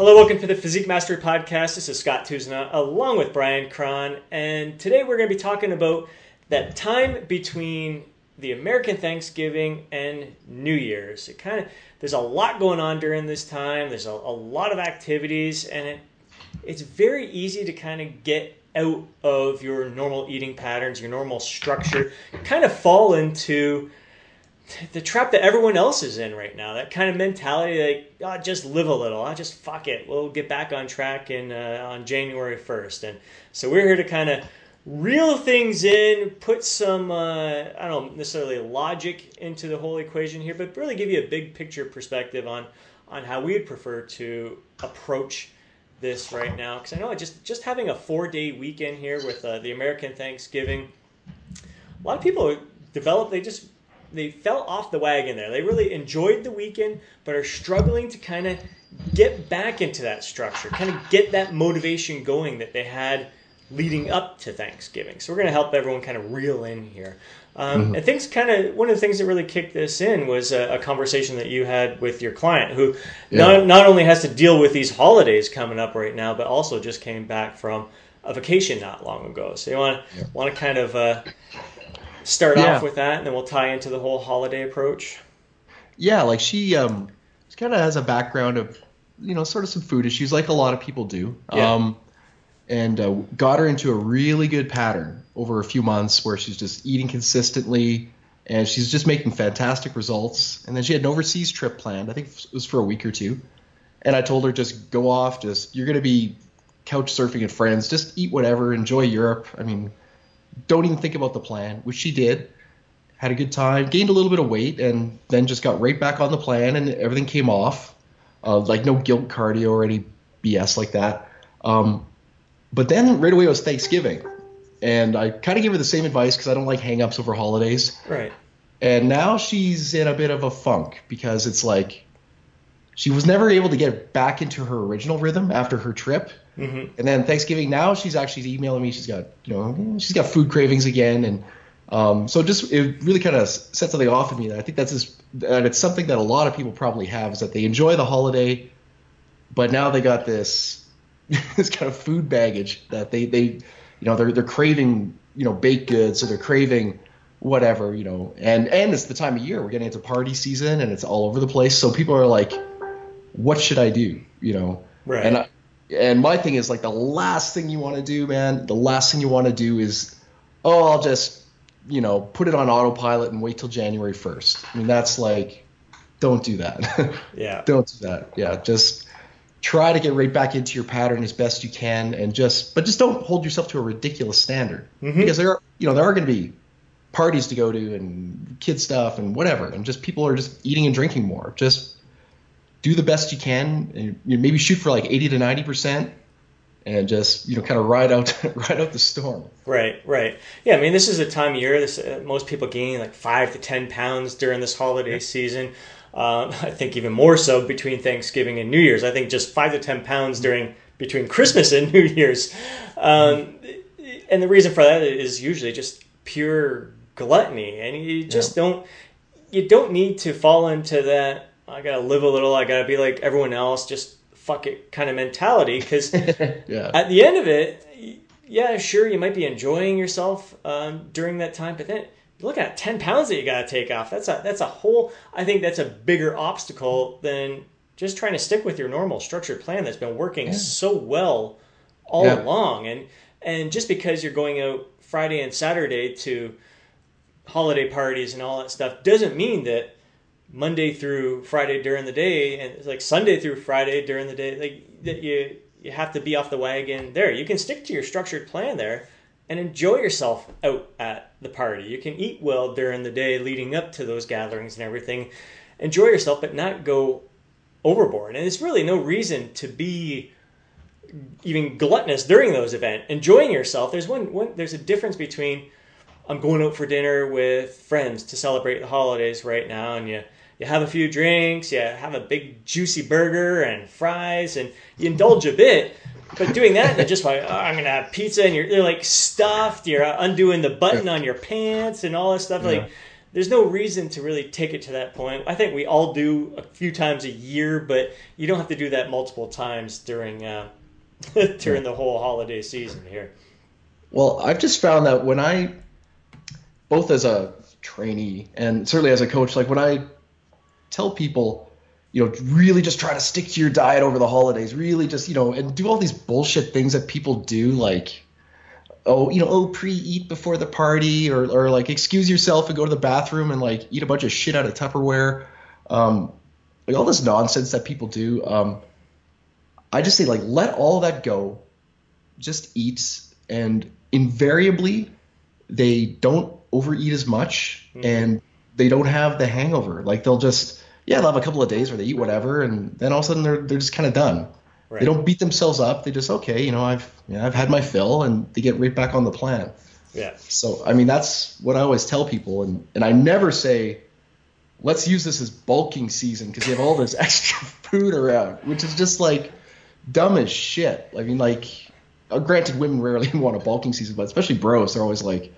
Hello, welcome to the Physique Mastery Podcast. This is Scott Tousignant along with Brian Krahn, and today we're going to be talking about that time between the American Thanksgiving and New Year's. It kind of there's a lot going on during this time. There's a, a lot of activities, and it it's very easy to kind of get out of your normal eating patterns, your normal structure, kind of fall into the trap that everyone else is in right now. That kind of mentality, like, oh, just live a little. I oh, just fuck it. We'll get back on track in uh, on January first. And so we're here to kind of reel things in, put some uh, I don't necessarily logic into the whole equation here, but really give you a big picture perspective on on how we'd prefer to approach this right now. Because I know just just having a four day weekend here with uh, the American Thanksgiving, a lot of people develop they just they fell off the wagon there. They really enjoyed the weekend, but are struggling to kind of get back into that structure, kind of get that motivation going that they had leading up to Thanksgiving. So we're going to help everyone kind of reel in here. Um, mm-hmm. And things kind of one of the things that really kicked this in was a, a conversation that you had with your client, who yeah. not, not only has to deal with these holidays coming up right now, but also just came back from a vacation not long ago. So you want to yeah. want to kind of uh, start yeah. off with that, and then we'll tie into the whole holiday approach. Yeah, like she um, she kind of has a background of you know sort of some food issues, like a lot of people do. Yeah. Um, and uh, got her into a really good pattern over a few months where she's just eating consistently and she's just making fantastic results. And then she had an overseas trip planned. I think it was for a week or two. And I told her just go off, just you're gonna be couch surfing with friends, just eat whatever, enjoy Europe. I mean, don't even think about the plan, which she did. Had a good time, gained a little bit of weight, and then just got right back on the plan, and everything came off. Uh, like no guilt cardio or any BS like that. Um, but then right away it was Thanksgiving, and I kind of gave her the same advice because I don't like hangups over holidays. Right. And now she's in a bit of a funk because it's like she was never able to get back into her original rhythm after her trip. Mm-hmm. And then Thanksgiving now she's actually emailing me. She's got you know she's got food cravings again, and um, so just it really kind of set something off in me. That I think that's just, and it's something that a lot of people probably have is that they enjoy the holiday, but now they got this this kind of food baggage that they they you know they're they're craving you know baked goods or they're craving whatever you know. And and it's the time of year. We're getting into party season and it's all over the place. So people are like what should I do? You know? Right. And I, and my thing is like the last thing you want to do, man, the last thing you want to do is, oh, I'll just, you know, put it on autopilot and wait till January 1st. I mean, that's like, don't do that. Yeah. don't do that. Yeah. Just try to get right back into your pattern as best you can and just, but just don't hold yourself to a ridiculous standard mm-hmm. because there are, you know, there are going to be parties to go to and kid stuff and whatever. And just people are just eating and drinking more. Just, do the best you can, and you know, maybe shoot for like 80 to 90 percent, and just you know kind of ride out ride out the storm. Right, right. Yeah, I mean this is a time of year. This uh, most people gain like five to ten pounds during this holiday yeah. season. Um, I think even more so between Thanksgiving and New Year's. I think just five to ten pounds mm-hmm. during between Christmas and New Year's. Um, and the reason for that is usually just pure gluttony, and you just yeah. don't you don't need to fall into that I gotta live a little. I gotta be like everyone else. Just fuck it kind of mentality. Because yeah. at the end of it, yeah, sure, you might be enjoying yourself um, during that time, but then look at ten pounds that you gotta take off. That's a that's a whole. I think that's a bigger obstacle than just trying to stick with your normal structured plan that's been working yeah. so well all yeah. along. And and just because you're going out Friday and Saturday to holiday parties and all that stuff doesn't mean that Monday through Friday during the day, and it's like Sunday through Friday during the day. Like that, you you have to be off the wagon there. You can stick to your structured plan there, and enjoy yourself out at the party. You can eat well during the day leading up to those gatherings and everything. Enjoy yourself, but not go overboard. And it's really no reason to be even gluttonous during those events. Enjoying yourself. There's one, one there's a difference between I'm going out for dinner with friends to celebrate the holidays right now, and you you have a few drinks, you have a big juicy burger and fries, and you indulge a bit. But doing that, and just like oh, I'm gonna have pizza, and you're, you're like stuffed, you're undoing the button on your pants and all this stuff. Yeah. Like there's no reason to really take it to that point. I think we all do a few times a year, but you don't have to do that multiple times during uh, during the whole holiday season here. Well, I've just found that when I, both as a trainee and certainly as a coach, like when I tell people, you know, really just try to stick to your diet over the holidays, really just, you know, and do all these bullshit things that people do, like, oh, you know, oh, pre-eat before the party, or, or like excuse yourself and go to the bathroom and like eat a bunch of shit out of Tupperware, um, like all this nonsense that people do. Um, I just say like let all that go, just eat, and invariably they don't overeat as much mm-hmm. and they don't have the hangover. Like they'll just yeah, they'll have a couple of days where they eat whatever, and then all of a sudden they're they're just kind of done. Right. They don't beat themselves up. They just okay, you know, I've you know, I've had my fill, and they get right back on the plan. Yeah. So I mean, that's what I always tell people, and and I never say, let's use this as bulking season because you have all this extra food around, which is just like dumb as shit. I mean, like, uh, granted, women rarely want a bulking season, but especially bros, they're always like,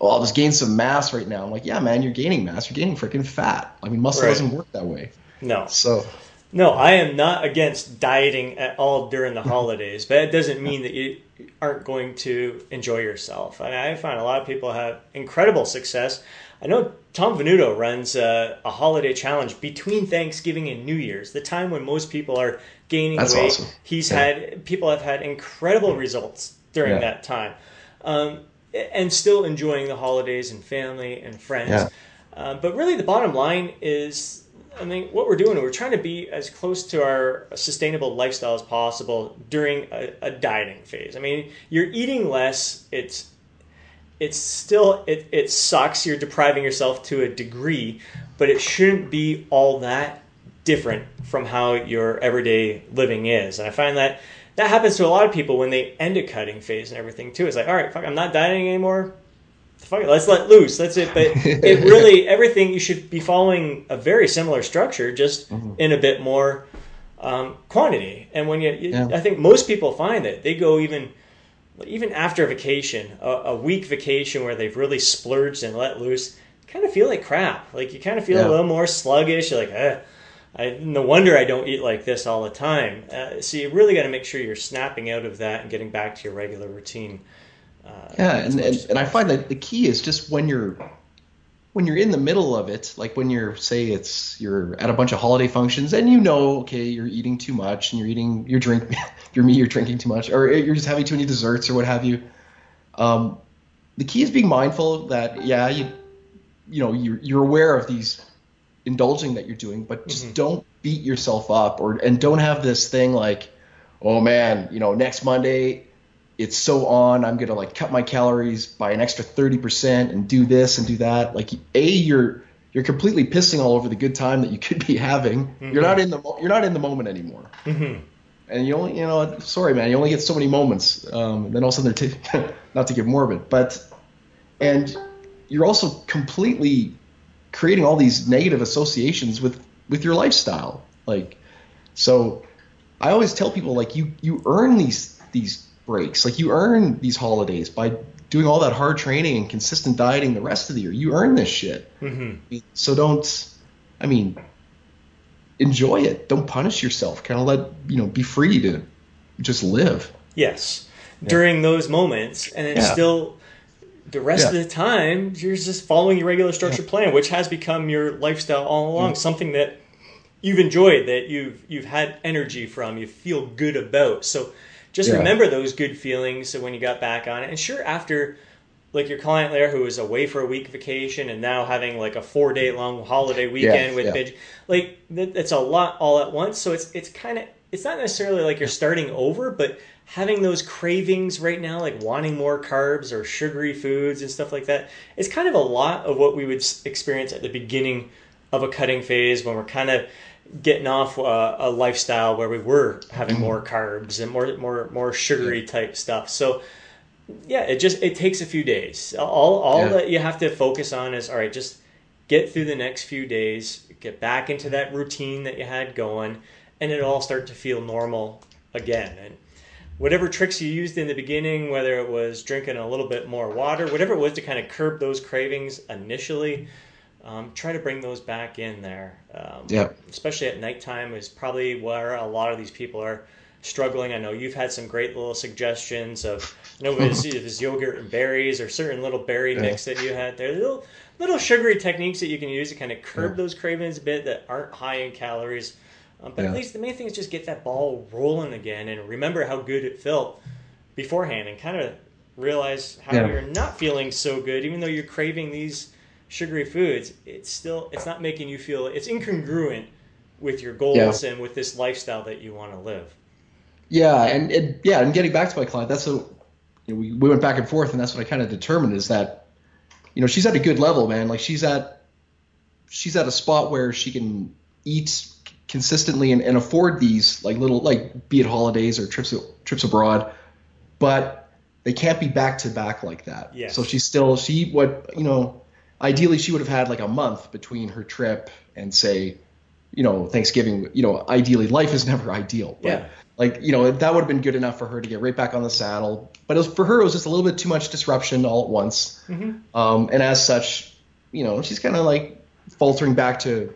oh, I'll just gain some mass right now. I'm like, yeah, man, you're gaining mass. You're gaining freaking fat. I mean, muscle right. doesn't work that way. No. So no, I am not against dieting at all during the holidays, but it doesn't mean that you aren't going to enjoy yourself. And I find a lot of people have incredible success. I know Tom Venuto runs a, a holiday challenge between Thanksgiving and New Year's, the time when most people are gaining That's weight. Awesome. He's yeah. had people have had incredible results during yeah. that time, um, and still enjoying the holidays and family and friends. Yeah. Uh, but really, the bottom line is I mean, what we're doing, we're trying to be as close to our sustainable lifestyle as possible during a, a dieting phase. I mean, you're eating less. It's it's still it, it sucks. You're depriving yourself to a degree, but it shouldn't be all that different from how your everyday living is. And I find that that happens to a lot of people when they end a cutting phase and everything too. It's like, all right, fuck, I'm not dieting anymore fuck it, let's let loose. That's it. But it really everything you should be following a very similar structure, just mm-hmm. in a bit more um, quantity. And when you, you yeah. I think most people find that they go even even after a vacation, a, a, week vacation where they've really splurged and let loose, kind of feel like crap. Like you kind of feel yeah. a little more sluggish. You're like, eh, I, no wonder I don't eat like this all the time. Uh, so you really got to make sure you're snapping out of that and getting back to your regular routine. Uh, yeah, and, and, and I find that the key is just when you're when you're in the middle of it, like when you're say it's you're at a bunch of holiday functions and you know, okay, you're eating too much and you're eating you're drink you're me, you're drinking too much, or you're just having too many desserts or what have you. Um, the key is being mindful that yeah, you you know you're you're aware of these indulging that you're doing, but just mm-hmm. don't beat yourself up or and don't have this thing like, oh man, you know, next Monday it's so on i'm gonna like cut my calories by an extra 30% and do this and do that like a you're you're completely pissing all over the good time that you could be having mm-hmm. you're not in the you're not in the moment anymore mm-hmm. and you only you know sorry man you only get so many moments um, and then all of a sudden they're t- not to get morbid but and you're also completely creating all these negative associations with with your lifestyle like so i always tell people like you you earn these these breaks. Like you earn these holidays by doing all that hard training and consistent dieting the rest of the year. You earn this shit. Mm-hmm. So don't, I mean, enjoy it. Don't punish yourself. Kind of let, you know, be free to just live. Yes. Yeah. During those moments. And then yeah. still, the rest yeah. of the time, you're just following your regular structured plan, which has become your lifestyle all along. Mm. Something that you've enjoyed, that you've you've had energy from, you feel good about. So just yeah. remember those good feelings when you got back on it. And sure, after like your client there who was away for a week vacation and now having like a four day long holiday weekend yeah, with yeah. binge, like it's a lot all at once. So it's it's kind of it's not necessarily like you're starting over, but having those cravings right now, like wanting more carbs or sugary foods and stuff like that, it's kind of a lot of what we would experience at the beginning of a cutting phase when we're kind of getting off uh, a lifestyle where we were having mm-hmm. more carbs and more more more sugary type stuff. So yeah, it just it takes a few days. All all yeah. that you have to focus on is all right, just get through the next few days, get back into that routine that you had going, and it'll all start to feel normal again. And whatever tricks you used in the beginning, whether it was drinking a little bit more water, whatever it was to kind of curb those cravings initially, um, try to bring those back in there. Um, Yeah. Especially at nighttime is probably where a lot of these people are struggling. I know you've had some great little suggestions of, I know it was, it was yogurt and berries or certain little berry mix that you had there. Little little sugary techniques that you can use to kind of curb Yeah. those cravings a bit that aren't high in calories. Um, but at least the main thing is just get that ball rolling again and remember how good it felt beforehand and kind of realize how Yeah. you're not feeling so good even though you're craving these sugary foods it's still it's not making you feel it's incongruent with your goals and with this lifestyle that you want to live Yeah, and, and yeah, and getting back to my client, that's a you know, we, we went back and forth, and that's what I kind of determined is that you know she's at a good level, man. Like she's at she's at a spot where she can eat consistently and, and afford these like little like be it holidays or trips trips abroad, but they can't be back to back like that. Yes. So she's still she what you know ideally she would have had like a month between her trip and say you know Thanksgiving. You know ideally life is never ideal, but Yeah. like you know that would have been good enough for her to get right back on the saddle. But it was, for her it was just a little bit too much disruption all at once. Um, and as such, you know she's kind of like faltering back to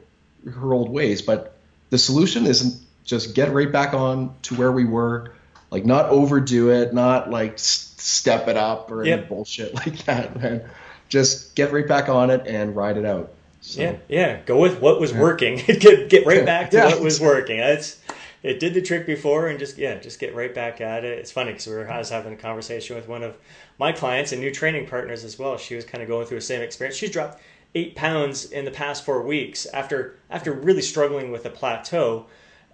her old ways. But the solution isn't just get right back on to where we were. Like not overdo it, not like step it up or any Yep. bullshit like that, man. Just get right back on it and ride it out. So, yeah yeah go with what was working get, get right back to Yeah. what was working that's it did the trick before and just yeah just get right back at it it's funny because we were I was having a conversation with one of my clients and new training partners as well she was kind of going through the same experience she's dropped eight pounds in the past four weeks after after really struggling with a plateau.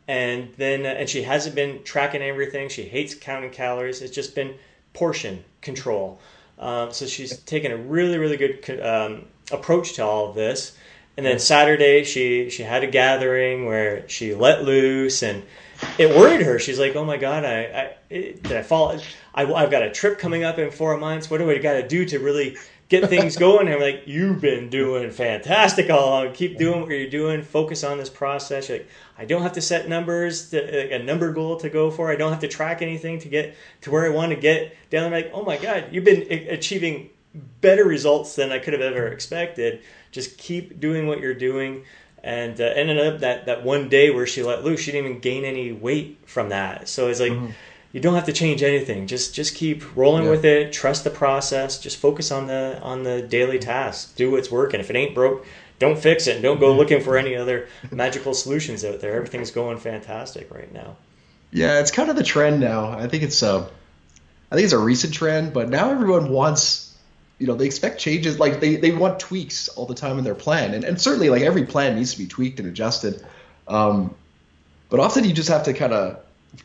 And then and she hasn't been tracking everything. She hates counting calories. It's just been portion control. Um, so she's taken a really really good um, approach to all of this. And then saturday she she had a gathering where she let loose and it worried her. She's like oh my god i, I did i fall? I, i've got a trip coming up in four months. What do i got to do to really get things going. And i'm like you've been doing fantastic all along. Keep doing what you're doing. Focus on this process. You're like i don't have to set numbers to, like a number goal to go for. I don't have to track anything to get to where i want to get down. I'm like oh my god you've been achieving better results than i could have ever expected. Just keep doing what you're doing. And uh, ended up that, that one day where she let loose she didn't even gain any weight from that. So it's like you don't have to change anything. Just just keep rolling Yeah. with it. Trust the process. Just focus on the on the daily tasks. Do what's working. If it ain't broke don't fix it. And don't go looking for any other magical solutions out there. Everything's going fantastic right now. Yeah, it's kind of the trend now. I think it's uh, I think it's a recent trend, but now everyone wants, you know, they expect changes. Like they, they want tweaks all the time in their plan, and and certainly like every plan needs to be tweaked and adjusted. Um, but often you just have to kind of,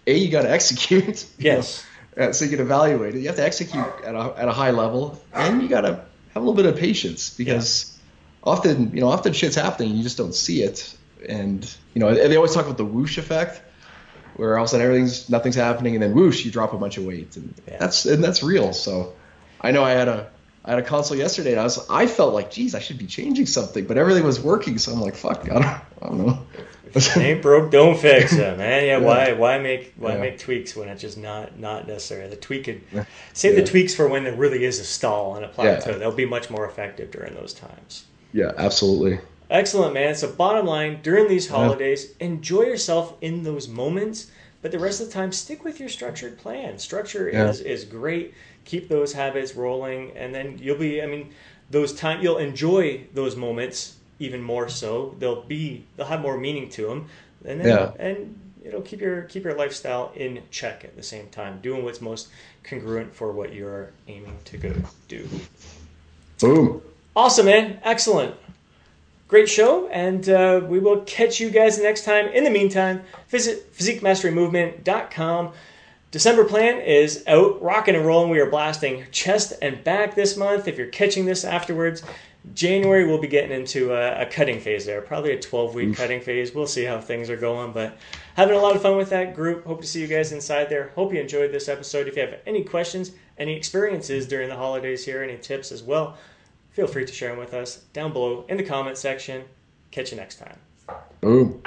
a you got to execute. yes know, uh, so you can evaluate it. You have to execute at a at a high level, and you got to have a little bit of patience because often you know often shit's happening, and you just don't see it, and you know they always talk about the whoosh effect where all of a sudden everything's nothing's happening and then whoosh you drop a bunch of weight and Yeah. that's and that's real so i know i had a i had a console yesterday and i was i felt like geez i should be changing something but everything was working so i'm like fuck i don't, I don't know If it ain't broke, don't fix it, man. Yeah, Yeah. why why make why Yeah. make tweaks when it's just not not necessary? The tweak could save Yeah. the tweaks for when there really is a stall and a plateau. They'll be much more effective during those times. yeah absolutely Excellent, man. So, bottom line, during these holidays, enjoy yourself in those moments, but the rest of the time, stick with your structured plan. Structure Yeah. is is great. Keep those habits rolling, and then you'll be. I mean, those time you'll enjoy those moments even more so. They'll be they'll have more meaning to them, and then, Yeah. and it'll keep your keep your lifestyle in check at the same time, doing what's most congruent for what you're aiming to go do. boom Awesome, man. Excellent. Great show, and uh, we will catch you guys next time. In the meantime, visit physiquemasterymovement.com. December plan is out, rocking and rolling. We are blasting chest and back this month. If you're catching this afterwards, January we'll be getting into a, a cutting phase there, probably a 12 week cutting phase. We'll see how things are going, but having a lot of fun with that group. Hope to see you guys inside there. Hope you enjoyed this episode. If you have any questions, any experiences during the holidays here, any tips as well, feel free to share them with us down below in the comment section. Catch you next time. boom